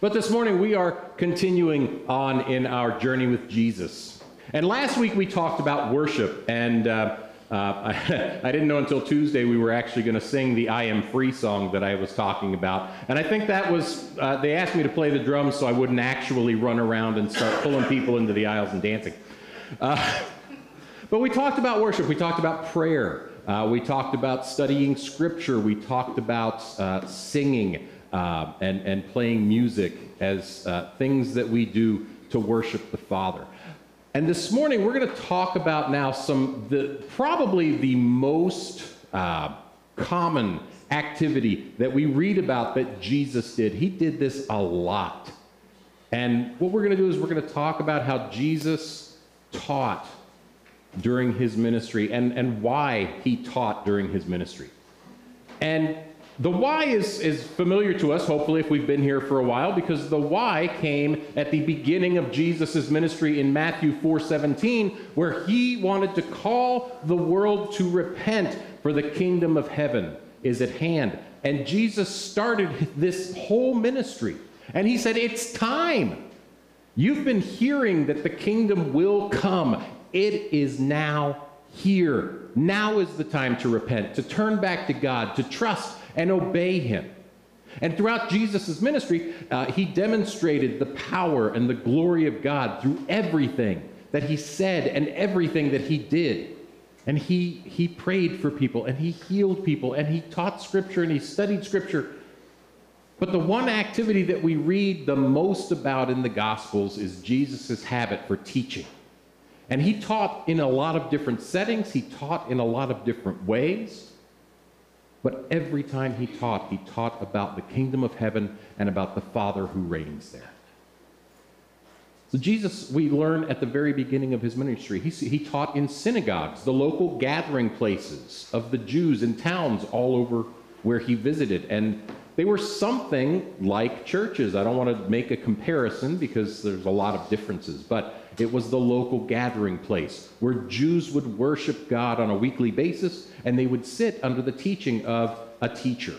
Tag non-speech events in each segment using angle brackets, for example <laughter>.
But this morning we are continuing on in our journey with Jesus. And last week we talked about worship, and uh, uh, I, <laughs> I, didn't know until Tuesday we were actually going to sing the I Am Free song that I was talking about. And I think that was, uh, they asked me to play the drums so I wouldn't actually run around and start pulling people into the aisles and dancing. Uh, but we talked about worship, we talked about prayer, uh, we talked about studying scripture, we talked about uh, singing uh, and, and playing music as uh, things that we do to worship the Father. And this morning we're going to talk about now some, the, probably the most uh, common activity that we read about that Jesus did. He did this a lot. And what we're going to do is we're going to talk about how Jesus taught during his ministry and, and why he taught during his ministry. And the why is, is familiar to us, hopefully, if we've been here for a while, because the why came at the beginning of Jesus' ministry in Matthew 4:17, where he wanted to call the world to repent, for the kingdom of heaven is at hand. And Jesus started this whole ministry. And he said, It's time. You've been hearing that the kingdom will come. It is now here. Now is the time to repent, to turn back to God, to trust and obey him. And throughout Jesus' ministry, uh, he demonstrated the power and the glory of God through everything that he said and everything that he did. And he, he prayed for people and he healed people and he taught scripture and he studied scripture. But the one activity that we read the most about in the Gospels is Jesus' habit for teaching. And he taught in a lot of different settings, he taught in a lot of different ways. But every time he taught, he taught about the kingdom of heaven and about the Father who reigns there. So, Jesus, we learn at the very beginning of his ministry, he, he taught in synagogues, the local gathering places of the Jews in towns all over where he visited. And they were something like churches. I don't want to make a comparison because there's a lot of differences, but it was the local gathering place where Jews would worship God on a weekly basis and they would sit under the teaching of a teacher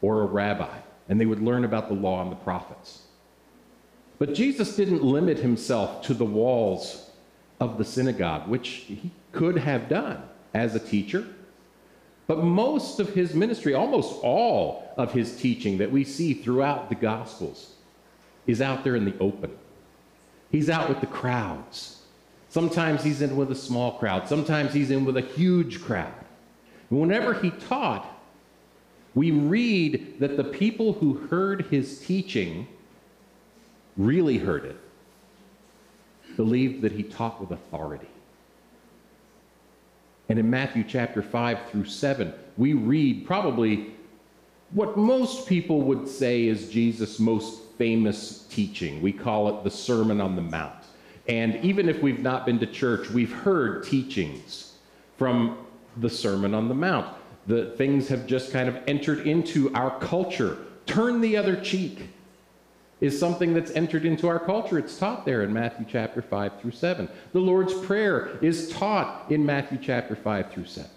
or a rabbi and they would learn about the law and the prophets. But Jesus didn't limit himself to the walls of the synagogue, which he could have done as a teacher but most of his ministry, almost all of his teaching that we see throughout the Gospels, is out there in the open. He's out with the crowds. Sometimes he's in with a small crowd, sometimes he's in with a huge crowd. Whenever he taught, we read that the people who heard his teaching really heard it, believed that he taught with authority. And in Matthew chapter 5 through 7, we read probably what most people would say is Jesus' most famous teaching. We call it the Sermon on the Mount. And even if we've not been to church, we've heard teachings from the Sermon on the Mount. The things have just kind of entered into our culture. Turn the other cheek is something that's entered into our culture. It's taught there in Matthew chapter 5 through 7. The Lord's Prayer is taught in Matthew chapter 5 through 7.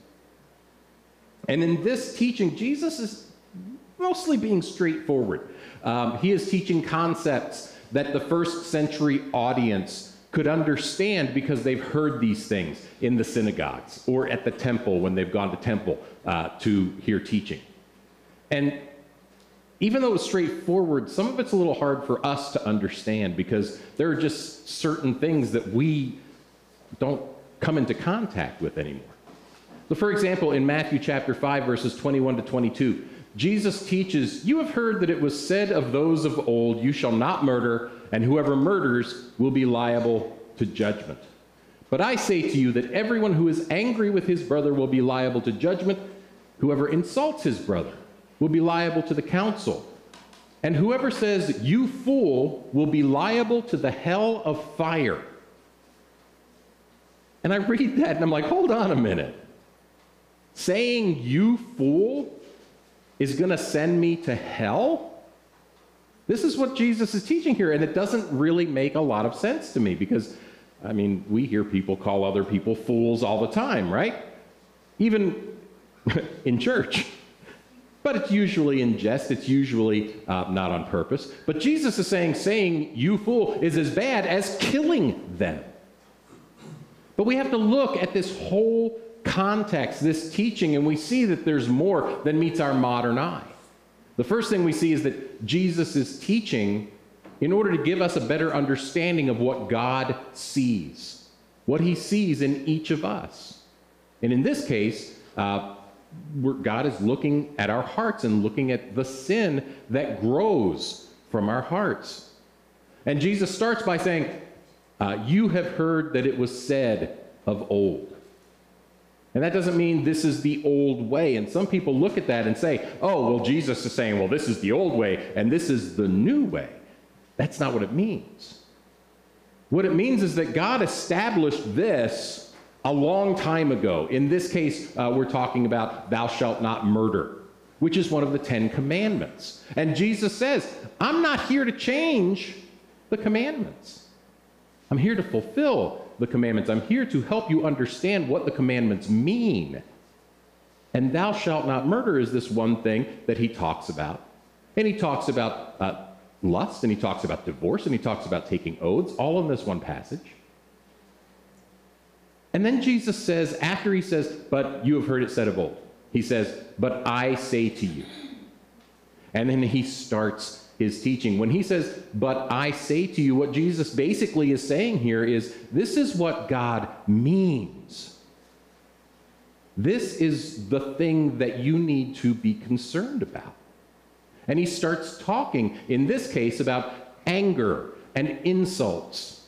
And in this teaching, Jesus is mostly being straightforward. Um, he is teaching concepts that the first century audience could understand because they've heard these things in the synagogues or at the temple when they've gone to temple uh, to hear teaching. And even though it's straightforward, some of it's a little hard for us to understand because there are just certain things that we don't come into contact with anymore. So, for example, in Matthew chapter 5, verses 21 to 22, Jesus teaches, You have heard that it was said of those of old, You shall not murder, and whoever murders will be liable to judgment. But I say to you that everyone who is angry with his brother will be liable to judgment. Whoever insults his brother will be liable to the council. And whoever says, You fool, will be liable to the hell of fire. And I read that and I'm like, Hold on a minute. Saying, You fool, is going to send me to hell? This is what Jesus is teaching here, and it doesn't really make a lot of sense to me because, I mean, we hear people call other people fools all the time, right? Even <laughs> in church. But it's usually in jest, it's usually uh, not on purpose. But Jesus is saying, saying, you fool, is as bad as killing them. But we have to look at this whole context, this teaching, and we see that there's more than meets our modern eye. The first thing we see is that Jesus is teaching in order to give us a better understanding of what God sees, what he sees in each of us. And in this case, uh, God is looking at our hearts and looking at the sin that grows from our hearts. And Jesus starts by saying, uh, You have heard that it was said of old. And that doesn't mean this is the old way. And some people look at that and say, oh, well, Jesus is saying, well, this is the old way and this is the new way. That's not what it means. What it means is that God established this a long time ago. In this case, uh, we're talking about thou shalt not murder, which is one of the Ten Commandments. And Jesus says, I'm not here to change the commandments, I'm here to fulfill the commandments. I'm here to help you understand what the commandments mean. And thou shalt not murder is this one thing that he talks about. And he talks about uh, lust, and he talks about divorce, and he talks about taking oaths, all in this one passage. And then Jesus says, after he says, But you have heard it said of old, he says, But I say to you. And then he starts his teaching. When he says, But I say to you, what Jesus basically is saying here is this is what God means. This is the thing that you need to be concerned about. And he starts talking, in this case, about anger and insults.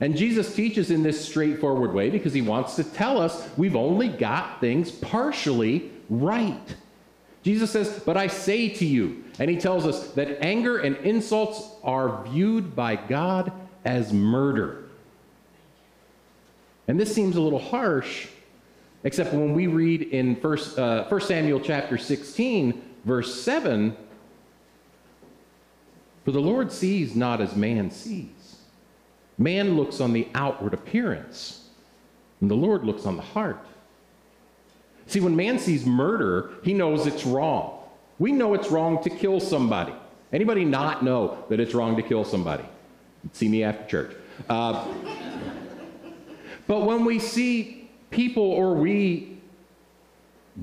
And Jesus teaches in this straightforward way because he wants to tell us we've only got things partially right. Jesus says, But I say to you, and he tells us that anger and insults are viewed by God as murder. And this seems a little harsh, except when we read in 1, uh, 1 Samuel chapter 16, verse 7 For the Lord sees not as man sees. Man looks on the outward appearance, and the Lord looks on the heart. See, when man sees murder, he knows it's wrong. We know it's wrong to kill somebody. Anybody not know that it's wrong to kill somebody? See me after church. Uh, but when we see people or we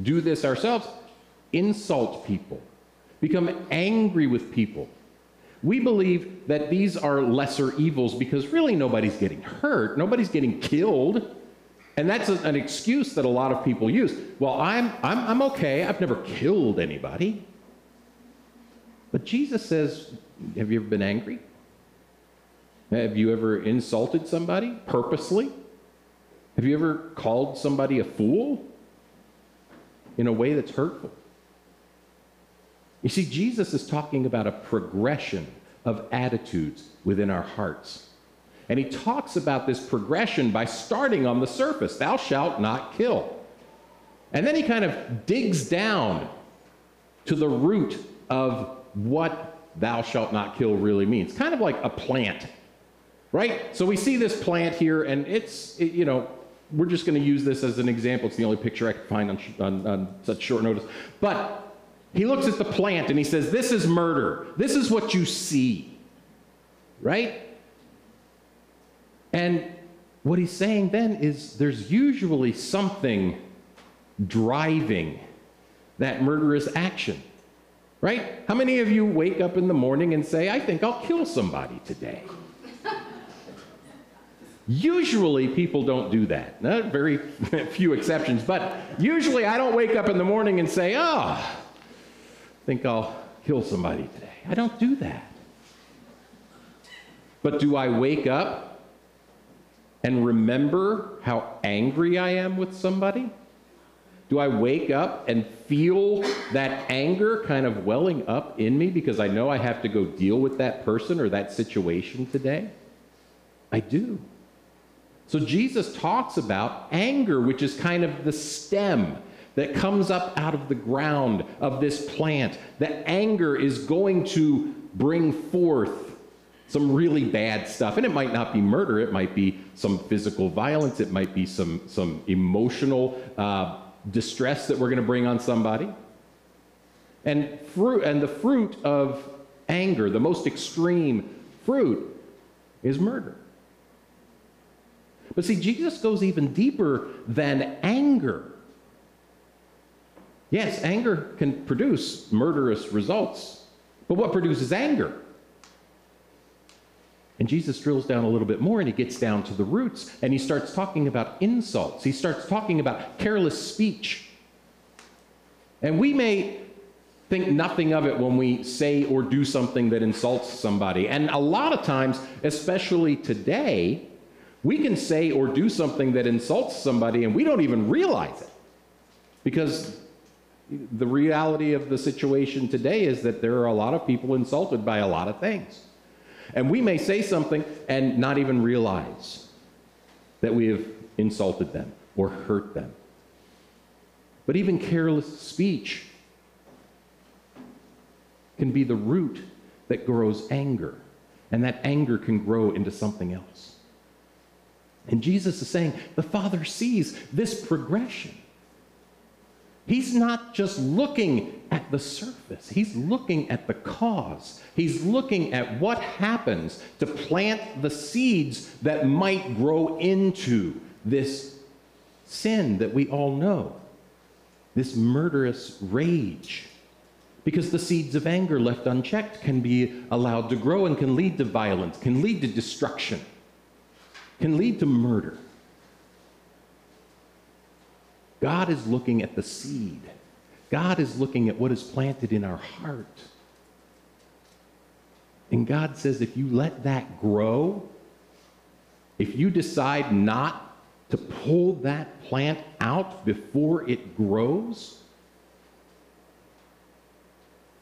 do this ourselves, insult people, become angry with people, we believe that these are lesser evils because really nobody's getting hurt, nobody's getting killed. And that's a, an excuse that a lot of people use. Well, I'm, I'm, I'm okay. I've never killed anybody. But Jesus says, Have you ever been angry? Have you ever insulted somebody purposely? Have you ever called somebody a fool in a way that's hurtful? You see, Jesus is talking about a progression of attitudes within our hearts. And he talks about this progression by starting on the surface Thou shalt not kill. And then he kind of digs down to the root of what thou shalt not kill really means. Kind of like a plant, right? So we see this plant here, and it's, it, you know, we're just going to use this as an example. It's the only picture I could find on, on, on such short notice. But he looks at the plant and he says, This is murder. This is what you see, right? And what he's saying then is there's usually something driving that murderous action. Right? How many of you wake up in the morning and say, I think I'll kill somebody today? Usually people don't do that. Not very <laughs> few exceptions, but usually I don't wake up in the morning and say, oh, think I'll kill somebody today. I don't do that. But do I wake up and remember how angry I am with somebody? Do I wake up and feel that anger kind of welling up in me because I know I have to go deal with that person or that situation today? I do. So Jesus talks about anger, which is kind of the stem that comes up out of the ground of this plant. The anger is going to bring forth some really bad stuff. And it might not be murder, it might be some physical violence, it might be some, some emotional uh, distress that we're going to bring on somebody. And fruit and the fruit of anger, the most extreme fruit is murder. But see, Jesus goes even deeper than anger. Yes, anger can produce murderous results, but what produces anger? And Jesus drills down a little bit more and he gets down to the roots and he starts talking about insults. He starts talking about careless speech. And we may think nothing of it when we say or do something that insults somebody. And a lot of times, especially today, we can say or do something that insults somebody and we don't even realize it. Because the reality of the situation today is that there are a lot of people insulted by a lot of things. And we may say something and not even realize that we have insulted them or hurt them. But even careless speech can be the root that grows anger, and that anger can grow into something else. And Jesus is saying the Father sees this progression. He's not just looking at the surface, he's looking at the cause. He's looking at what happens to plant the seeds that might grow into this sin that we all know, this murderous rage. Because the seeds of anger left unchecked can be allowed to grow and can lead to violence, can lead to destruction, can lead to murder. God is looking at the seed. God is looking at what is planted in our heart. And God says, if you let that grow, if you decide not to pull that plant out before it grows,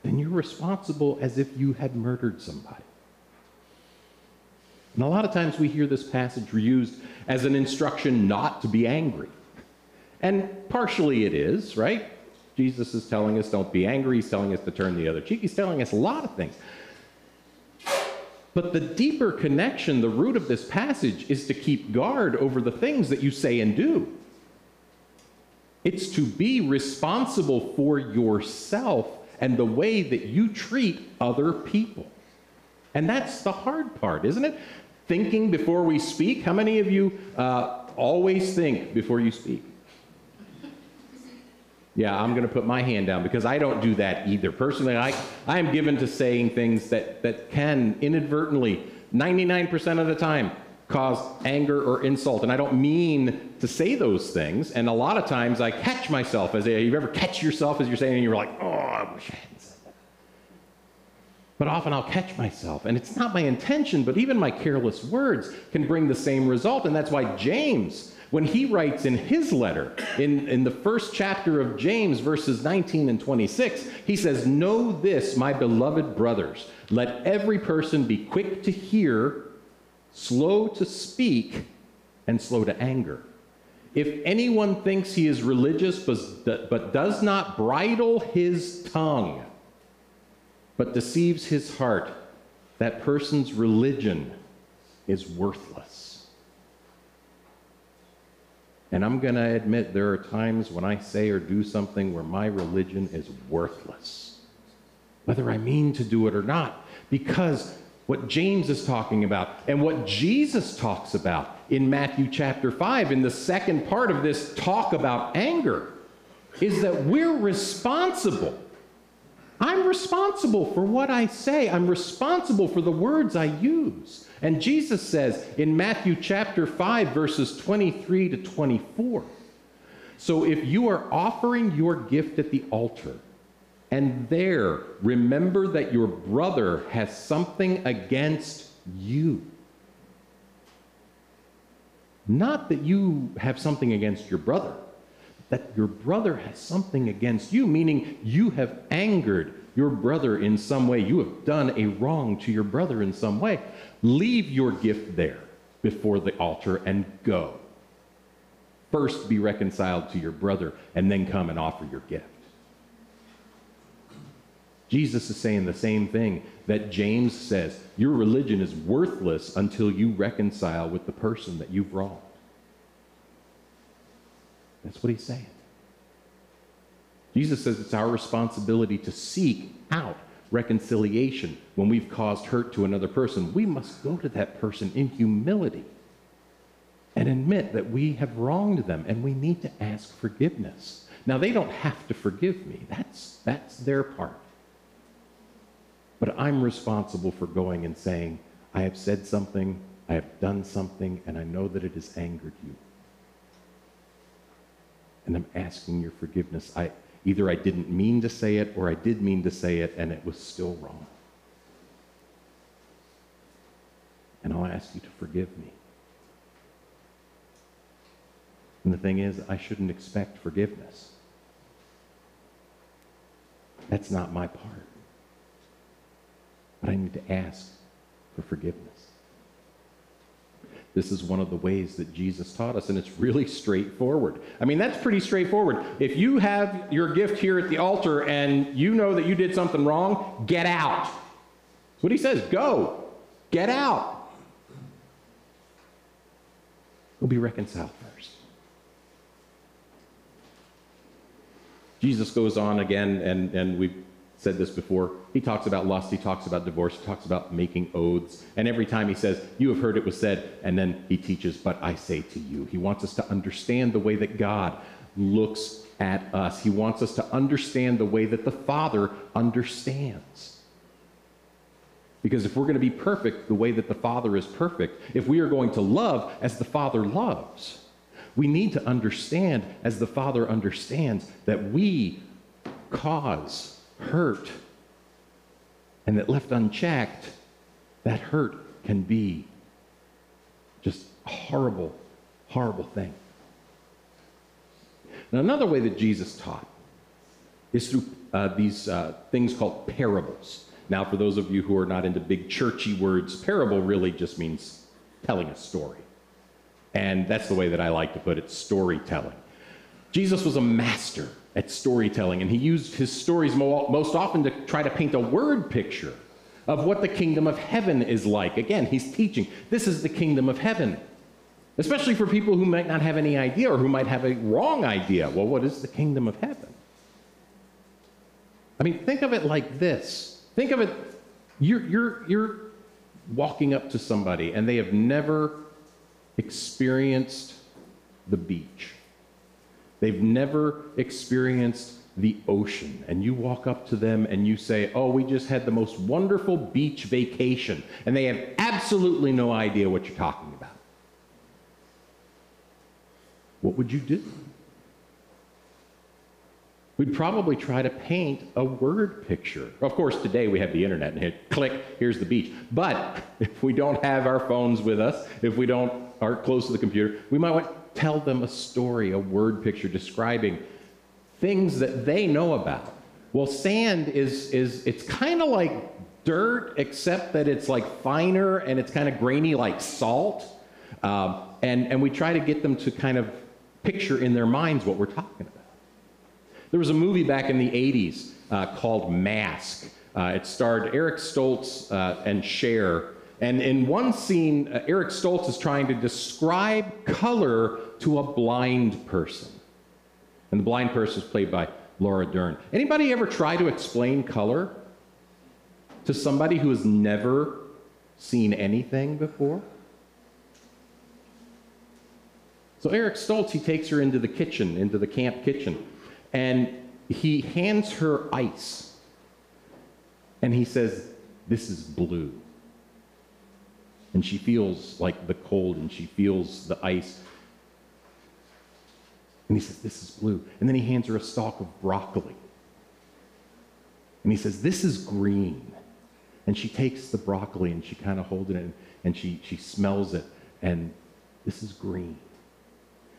then you're responsible as if you had murdered somebody. And a lot of times we hear this passage used as an instruction not to be angry. And partially it is, right? Jesus is telling us don't be angry. He's telling us to turn the other cheek. He's telling us a lot of things. But the deeper connection, the root of this passage, is to keep guard over the things that you say and do. It's to be responsible for yourself and the way that you treat other people. And that's the hard part, isn't it? Thinking before we speak. How many of you uh, always think before you speak? Yeah, I'm going to put my hand down because I don't do that either. Personally, I, I am given to saying things that, that can inadvertently, 99% of the time, cause anger or insult. And I don't mean to say those things. And a lot of times I catch myself as a, you ever catch yourself as you're saying, and you're like, oh, I wish I hadn't said. But often I'll catch myself. And it's not my intention, but even my careless words can bring the same result. And that's why James when he writes in his letter, in, in the first chapter of James, verses 19 and 26, he says, Know this, my beloved brothers, let every person be quick to hear, slow to speak, and slow to anger. If anyone thinks he is religious but, but does not bridle his tongue, but deceives his heart, that person's religion is worthless. And I'm going to admit there are times when I say or do something where my religion is worthless, whether I mean to do it or not, because what James is talking about and what Jesus talks about in Matthew chapter 5, in the second part of this talk about anger, is that we're responsible. I'm responsible for what I say, I'm responsible for the words I use. And Jesus says in Matthew chapter 5, verses 23 to 24 So if you are offering your gift at the altar, and there remember that your brother has something against you, not that you have something against your brother, that your brother has something against you, meaning you have angered your brother in some way. You have done a wrong to your brother in some way. Leave your gift there before the altar and go. First be reconciled to your brother and then come and offer your gift. Jesus is saying the same thing that James says your religion is worthless until you reconcile with the person that you've wronged. That's what he's saying. Jesus says it's our responsibility to seek out reconciliation when we've caused hurt to another person. We must go to that person in humility and admit that we have wronged them and we need to ask forgiveness. Now, they don't have to forgive me, that's, that's their part. But I'm responsible for going and saying, I have said something, I have done something, and I know that it has angered you. And I'm asking your forgiveness. I, either I didn't mean to say it or I did mean to say it and it was still wrong. And I'll ask you to forgive me. And the thing is, I shouldn't expect forgiveness. That's not my part. But I need to ask for forgiveness. This is one of the ways that Jesus taught us, and it's really straightforward. I mean, that's pretty straightforward. If you have your gift here at the altar and you know that you did something wrong, get out. That's what he says go, get out. We'll be reconciled first. Jesus goes on again, and, and we've said this before. He talks about lust, he talks about divorce, he talks about making oaths. And every time he says, You have heard it was said, and then he teaches, But I say to you. He wants us to understand the way that God looks at us, he wants us to understand the way that the Father understands. Because if we're going to be perfect the way that the Father is perfect, if we are going to love as the Father loves, we need to understand, as the Father understands, that we cause hurt, and that left unchecked, that hurt can be just a horrible, horrible thing. Now, another way that Jesus taught is through uh, these uh, things called parables. Now, for those of you who are not into big churchy words, parable really just means telling a story. And that's the way that I like to put it storytelling. Jesus was a master at storytelling, and he used his stories most often to try to paint a word picture of what the kingdom of heaven is like. Again, he's teaching this is the kingdom of heaven, especially for people who might not have any idea or who might have a wrong idea. Well, what is the kingdom of heaven? I mean, think of it like this. Think of it, you're, you're, you're walking up to somebody and they have never experienced the beach. They've never experienced the ocean. And you walk up to them and you say, Oh, we just had the most wonderful beach vacation. And they have absolutely no idea what you're talking about. What would you do? We'd probably try to paint a word picture. Of course, today we have the internet and hit click, here's the beach. But if we don't have our phones with us, if we don't are close to the computer, we might want tell them a story, a word picture describing things that they know about. Well, sand is, is it's kind of like dirt, except that it's like finer and it's kind of grainy like salt. Um, and, and we try to get them to kind of picture in their minds what we're talking about. There was a movie back in the 80s uh, called Mask. Uh, it starred Eric Stoltz uh, and Cher, and in one scene, uh, Eric Stoltz is trying to describe color to a blind person. And the blind person is played by Laura Dern. Anybody ever try to explain color to somebody who has never seen anything before? So Eric Stoltz, he takes her into the kitchen, into the camp kitchen, and he hands her ice. And he says, This is blue and she feels like the cold and she feels the ice. And he says, This is blue. And then he hands her a stalk of broccoli. And he says, This is green. And she takes the broccoli and she kind of holds it and, she, she smells it. And this is green.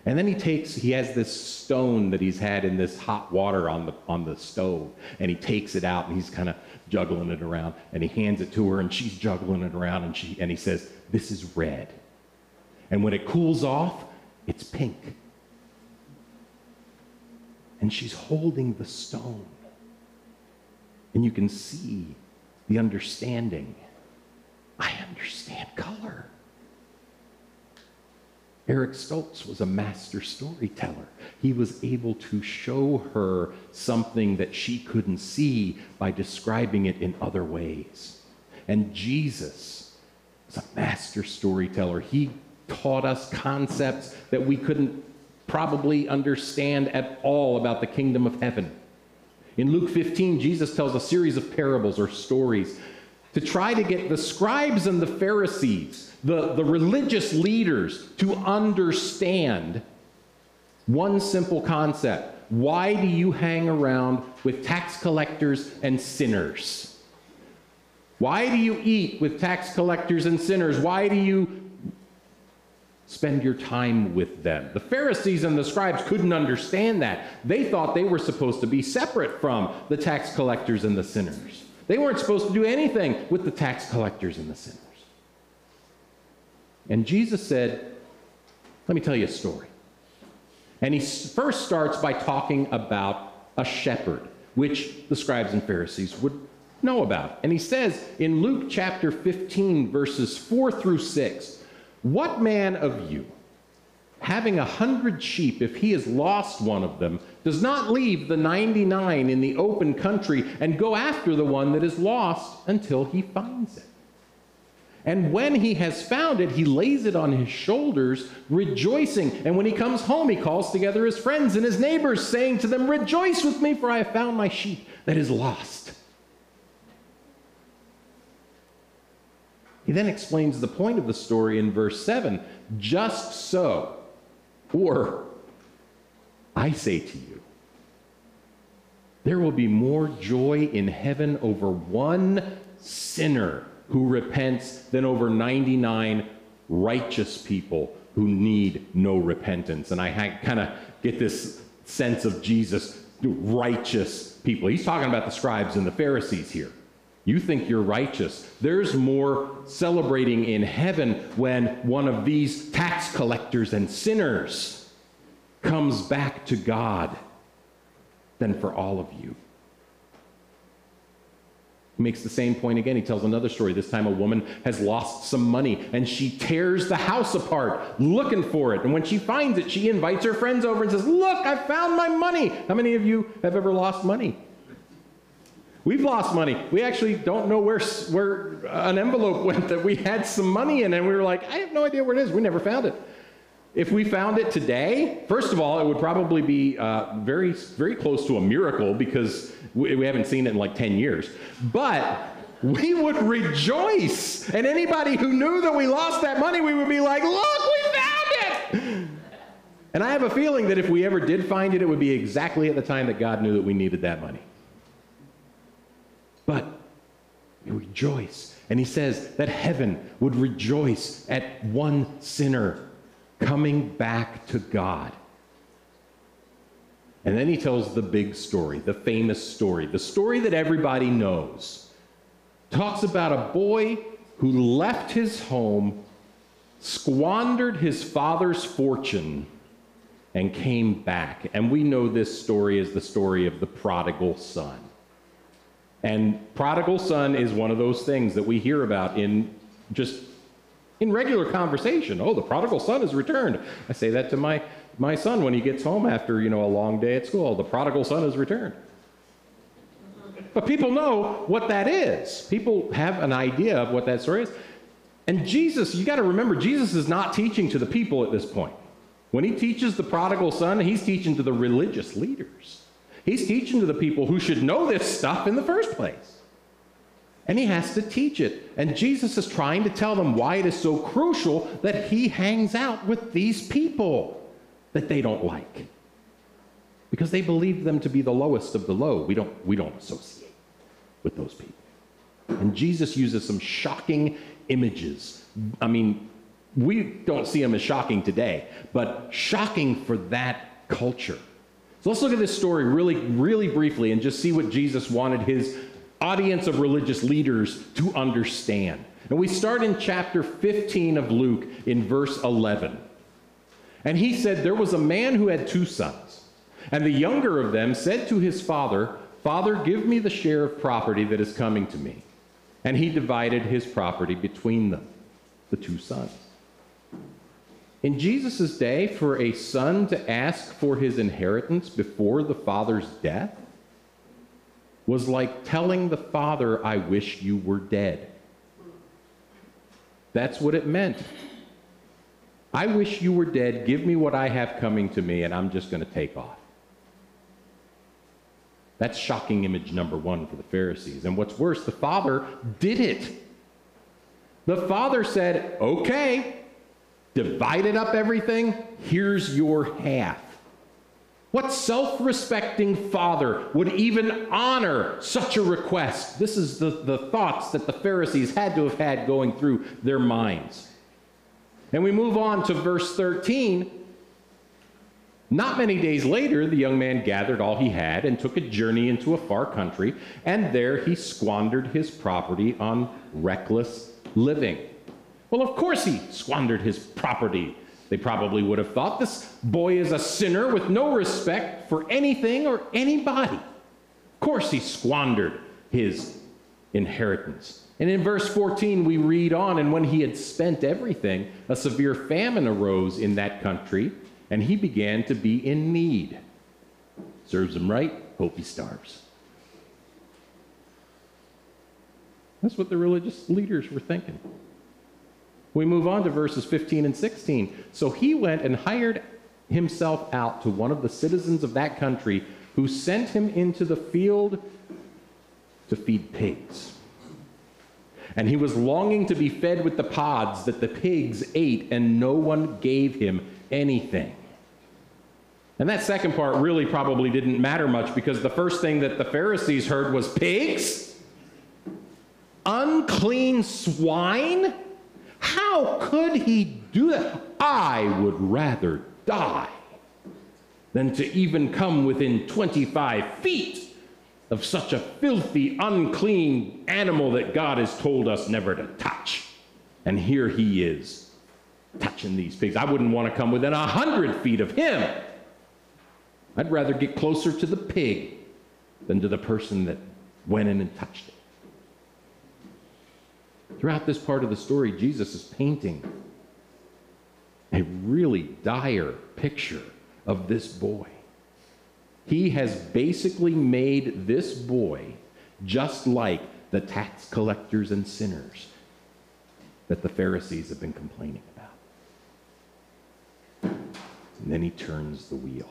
And then he takes, he has this stone that he's had in this hot water on the, on the stove, and he takes it out and he's kind of juggling it around, and he hands it to her, and she's juggling it around, and, she, and he says, This is red. And when it cools off, it's pink. And she's holding the stone. And you can see the understanding. I understand color. Eric Stoltz was a master storyteller. He was able to show her something that she couldn't see by describing it in other ways. And Jesus was a master storyteller. He taught us concepts that we couldn't probably understand at all about the kingdom of heaven. In Luke 15, Jesus tells a series of parables or stories to try to get the scribes and the Pharisees, the, the religious leaders, to understand one simple concept. Why do you hang around with tax collectors and sinners? Why do you eat with tax collectors and sinners? Why do you spend your time with them. The Pharisees and the scribes couldn't understand that. They thought they were supposed to be separate from the tax collectors and the sinners. They weren't supposed to do anything with the tax collectors and the sinners. And Jesus said, Let me tell you a story. And he first starts by talking about a shepherd, which the scribes and Pharisees would know about. And he says in Luke chapter 15, verses 4 through 6, what man of you, having a hundred sheep, if he has lost one of them, does not leave the 99 in the open country and go after the one that is lost until he finds it? And when he has found it, he lays it on his shoulders, rejoicing. And when he comes home, he calls together his friends and his neighbors, saying to them, Rejoice with me, for I have found my sheep that is lost. He then explains the point of the story in verse 7 just so, or I say to you, there will be more joy in heaven over one sinner who repents than over 99 righteous people who need no repentance. And I kind of get this sense of Jesus, righteous people. He's talking about the scribes and the Pharisees here. You think you're righteous. There's more celebrating in heaven when one of these tax collectors and sinners comes back to God than for all of you. He makes the same point again. He tells another story. This time, a woman has lost some money and she tears the house apart looking for it. And when she finds it, she invites her friends over and says, Look, I found my money. How many of you have ever lost money? We've lost money. We actually don't know where, where an envelope <laughs> went that we had some money in, and we were like, I have no idea where it is. We never found it. If we found it today, first of all, it would probably be uh, very, very close to a miracle because we, we haven't seen it in like 10 years. But we would rejoice. And anybody who knew that we lost that money, we would be like, look, we found it. And I have a feeling that if we ever did find it, it would be exactly at the time that God knew that we needed that money. But we rejoice. And he says that heaven would rejoice at one sinner coming back to God. And then he tells the big story, the famous story, the story that everybody knows. Talks about a boy who left his home, squandered his father's fortune, and came back. And we know this story as the story of the prodigal son. And prodigal son is one of those things that we hear about in just in regular conversation. Oh, the prodigal son has returned. I say that to my, my son when he gets home after, you know, a long day at school. The prodigal son has returned. But people know what that is. People have an idea of what that story is. And Jesus, you got to remember, Jesus is not teaching to the people at this point. When he teaches the prodigal son, he's teaching to the religious leaders. He's teaching to the people who should know this stuff in the first place. And he has to teach it. And Jesus is trying to tell them why it is so crucial that he hangs out with these people that they don't like. Because they believe them to be the lowest of the low. We don't, we don't associate with those people. And Jesus uses some shocking images. I mean, we don't see them as shocking today, but shocking for that culture. So let's look at this story really, really briefly and just see what Jesus wanted his audience of religious leaders to understand. And we start in chapter 15 of Luke in verse 11. And he said, There was a man who had two sons. And the younger of them said to his father, Father, give me the share of property that is coming to me. And he divided his property between them, the two sons. In Jesus' day, for a son to ask for his inheritance before the father's death was like telling the father, I wish you were dead. That's what it meant. I wish you were dead. Give me what I have coming to me, and I'm just going to take off. That's shocking image number one for the Pharisees. And what's worse, the father did it. The father said, Okay, divided up everything. Here's your half. What self respecting father would even honor such a request? This is the, the thoughts that the Pharisees had to have had going through their minds. And we move on to verse 13. Not many days later, the young man gathered all he had and took a journey into a far country, and there he squandered his property on reckless living. Well, of course, he squandered his property they probably would have thought this boy is a sinner with no respect for anything or anybody. Of course, he squandered his inheritance. And in verse 14, we read on, and when he had spent everything, a severe famine arose in that country, and he began to be in need. Serves him right, hope he starves. That's what the religious leaders were thinking. We move on to verses 15 and 16. So he went and hired himself out to one of the citizens of that country who sent him into the field to feed pigs. And he was longing to be fed with the pods that the pigs ate, and no one gave him anything. And that second part really probably didn't matter much because the first thing that the Pharisees heard was pigs? Unclean swine? How could he do that? I would rather die than to even come within 25 feet of such a filthy, unclean animal that God has told us never to touch. And here he is touching these pigs. I wouldn't want to come within a hundred feet of him. I'd rather get closer to the pig than to the person that went in and touched it. Throughout this part of the story, Jesus is painting a really dire picture of this boy. He has basically made this boy just like the tax collectors and sinners that the Pharisees have been complaining about. And then he turns the wheel.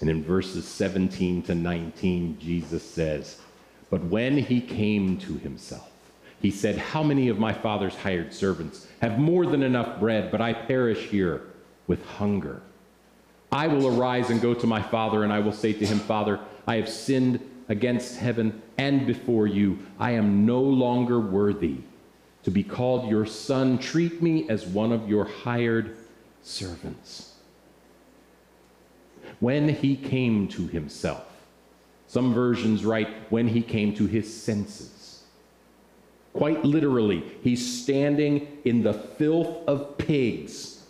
And in verses 17 to 19, Jesus says, But when he came to himself, he said, How many of my father's hired servants have more than enough bread, but I perish here with hunger? I will arise and go to my father, and I will say to him, Father, I have sinned against heaven and before you. I am no longer worthy to be called your son. Treat me as one of your hired servants. When he came to himself, some versions write, when he came to his senses. Quite literally, he's standing in the filth of pigs.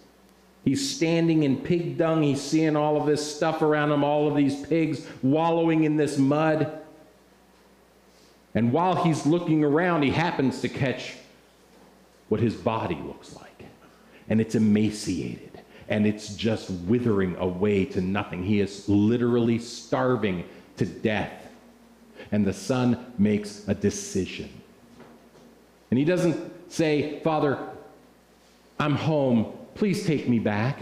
He's standing in pig dung. He's seeing all of this stuff around him, all of these pigs wallowing in this mud. And while he's looking around, he happens to catch what his body looks like. And it's emaciated and it's just withering away to nothing. He is literally starving to death. And the son makes a decision. And he doesn't say, Father, I'm home. Please take me back.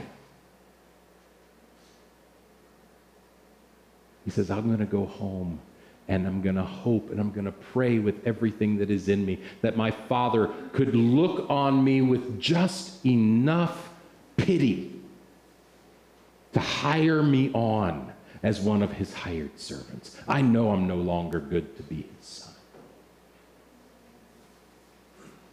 He says, I'm going to go home and I'm going to hope and I'm going to pray with everything that is in me that my Father could look on me with just enough pity to hire me on as one of his hired servants. I know I'm no longer good to be his son.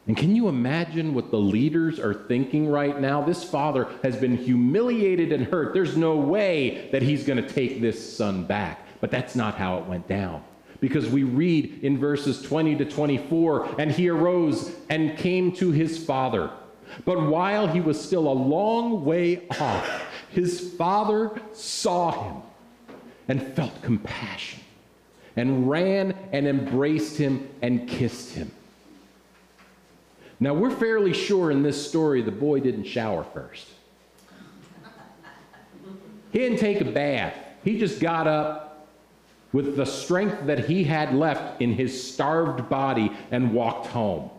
And can you imagine what the leaders are thinking right now? This father has been humiliated and hurt. There's no way that he's going to take this son back. But that's not how it went down. Because we read in verses 20 to 24, and he arose and came to his father. But while he was still a long way off, his father saw him and felt compassion and ran and embraced him and kissed him. Now, we're fairly sure in this story the boy didn't shower first. He didn't take a bath. He just got up with the strength that he had left in his starved body and walked home.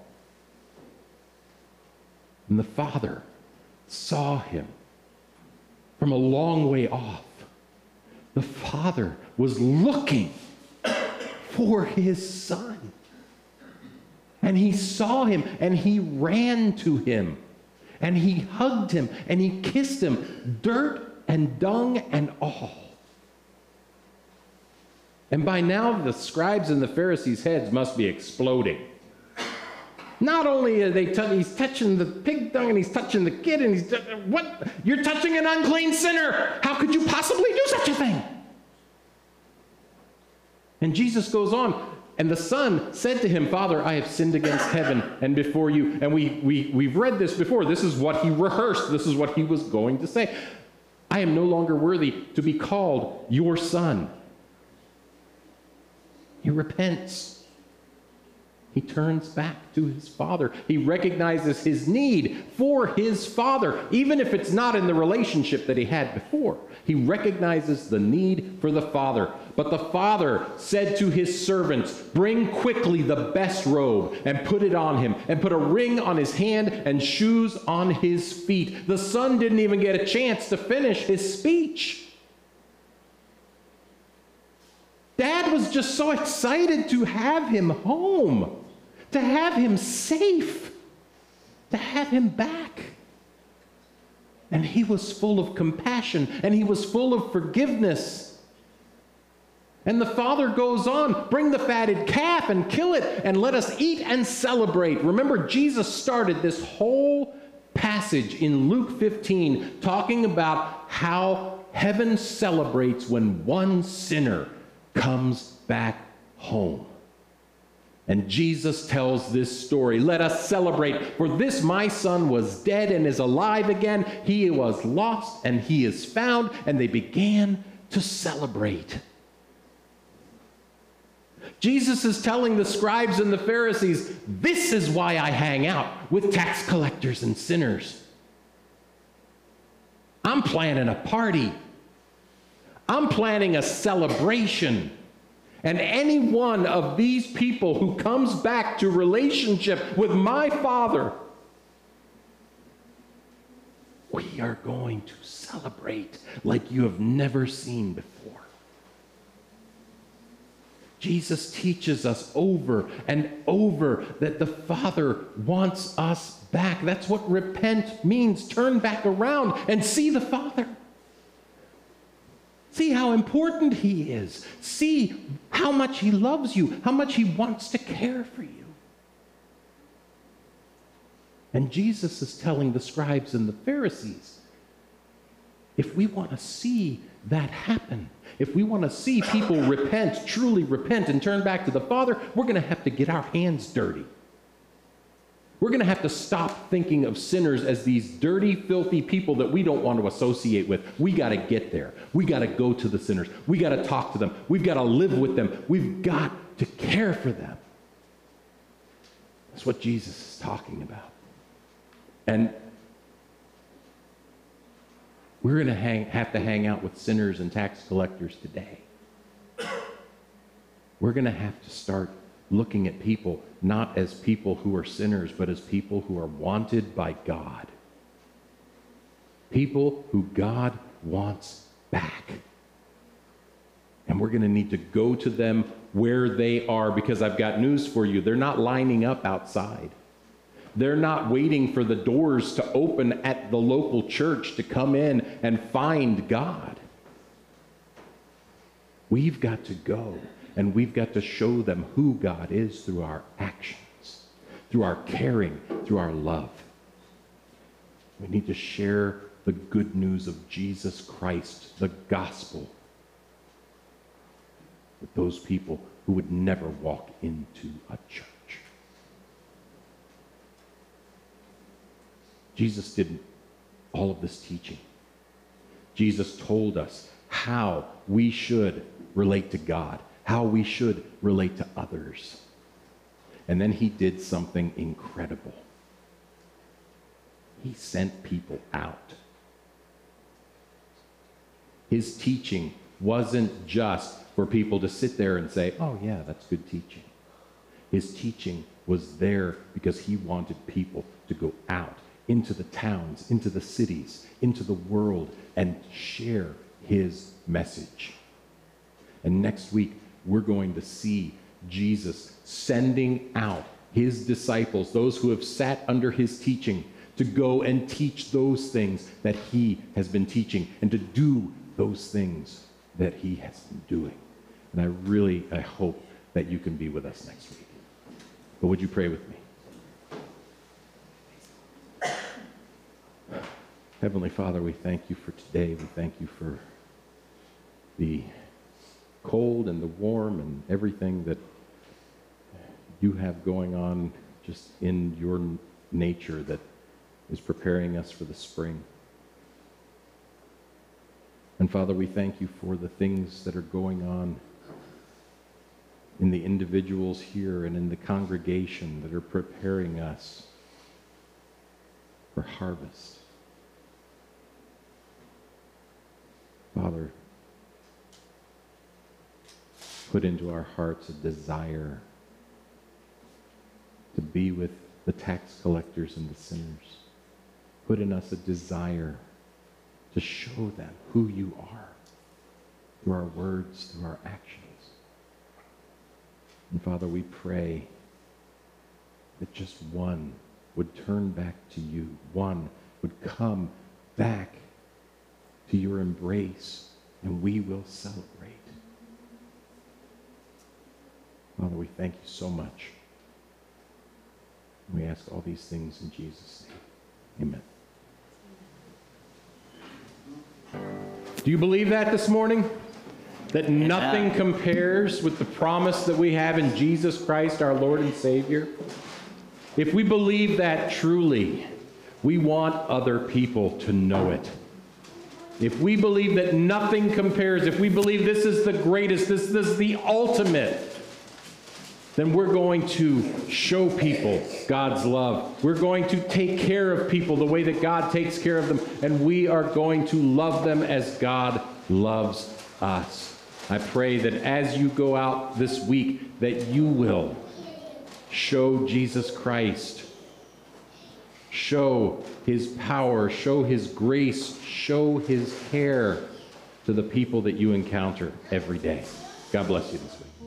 And the father saw him from a long way off. The father was looking for his son. And he saw him and he ran to him and he hugged him and he kissed him, dirt and dung and all. And by now, the scribes and the Pharisees' heads must be exploding. Not only are they t- he's touching the pig dung and he's touching the kid and he's what you're touching an unclean sinner. How could you possibly do such a thing? And Jesus goes on, and the son said to him, Father, I have sinned against heaven and before you. And we, we, we've read this before. This is what he rehearsed. This is what he was going to say. I am no longer worthy to be called your son. He repents. He turns back to his father. He recognizes his need for his father, even if it's not in the relationship that he had before. He recognizes the need for the father. But the father said to his servants, Bring quickly the best robe and put it on him, and put a ring on his hand and shoes on his feet. The son didn't even get a chance to finish his speech. Dad was just so excited to have him home to have him safe, to have him back. And he was full of compassion and he was full of forgiveness. And the father goes on, bring the fatted calf and kill it and let us eat and celebrate. Remember, Jesus started this whole passage in Luke 15 talking about how heaven celebrates when one sinner comes back home. And Jesus tells this story. Let us celebrate. For this my son was dead and is alive again. He was lost and he is found. And they began to celebrate. Jesus is telling the scribes and the Pharisees, This is why I hang out with tax collectors and sinners. I'm planning a party, I'm planning a celebration. And any one of these people who comes back to relationship with my Father, we are going to celebrate like you have never seen before. Jesus teaches us over and over that the Father wants us back. That's what repent means. Turn back around and see the Father. See how important He is. See how much He loves you, how much He wants to care for you. And Jesus is telling the scribes and the Pharisees if we want to see that happen, if we want to see people repent, truly repent, and turn back to the Father, we're going to have to get our hands dirty. We're going to have to stop thinking of sinners as these dirty, filthy people that we don't want to associate with. We got to get there. We got to go to the sinners. We got to talk to them. We've got to live with them. We've got to care for them. That's what Jesus is talking about. And we're going to have to hang out with sinners and tax collectors today. We're going to have to start looking at people not as people who are sinners, but as people who are wanted by God. People who God wants back. And we're going to need to go to them where they are because I've got news for you. They're not lining up outside. They're not waiting for the doors to open at the local church to come in and find God. We've got to go and we've got to show them who God is through our actions, through our caring, through our love. We need to share the good news of Jesus Christ, the gospel, with those people who would never walk into a church. Jesus did all of this teaching. Jesus told us how we should relate to God how we should relate to others. And then he did something incredible. he sent people out. His teaching wasn't just for people to sit there and say, oh, yeah, that's good teaching. His teaching was there because he wanted people to go out into the towns, into the cities, into the world, and share his message. And next week, we're going to see Jesus sending out his disciples, those who have sat under his teaching, to go and teach those things that he has been teaching and to do those things that he has been doing. And I really, I hope that you can be with us next week. But would you pray with me? Heavenly Father, we thank you for today. We thank you for the cold and the warm and everything that you have going on just in your nature that is preparing us for the spring. And Father, we thank you for the things that are going on in the individuals here and in the congregation that are preparing us for harvest. Father, put into our hearts a desire to be with the tax collectors and the sinners. Put in us a desire to show them who you are through our words, through our actions. And Father, we pray that just one would turn back to you, one would come back to your embrace, and we will celebrate. Father, we thank you so much. We ask all these things in Jesus' name. Amen. Do you believe that this morning? That nothing compares with the promise that we have in Jesus Christ, our Lord and Savior? If we believe that truly, we want other people to know it. If we believe that nothing compares, if we believe this is the greatest, this, this is the ultimate, then we're going to show people God's love. We're going to take care of people the way that God takes care of them, and we are going to love them as God loves us. I pray that as you go out this week, that you will show Jesus Christ show his power, show his grace, show his care to the people that you encounter every day. God bless you this week.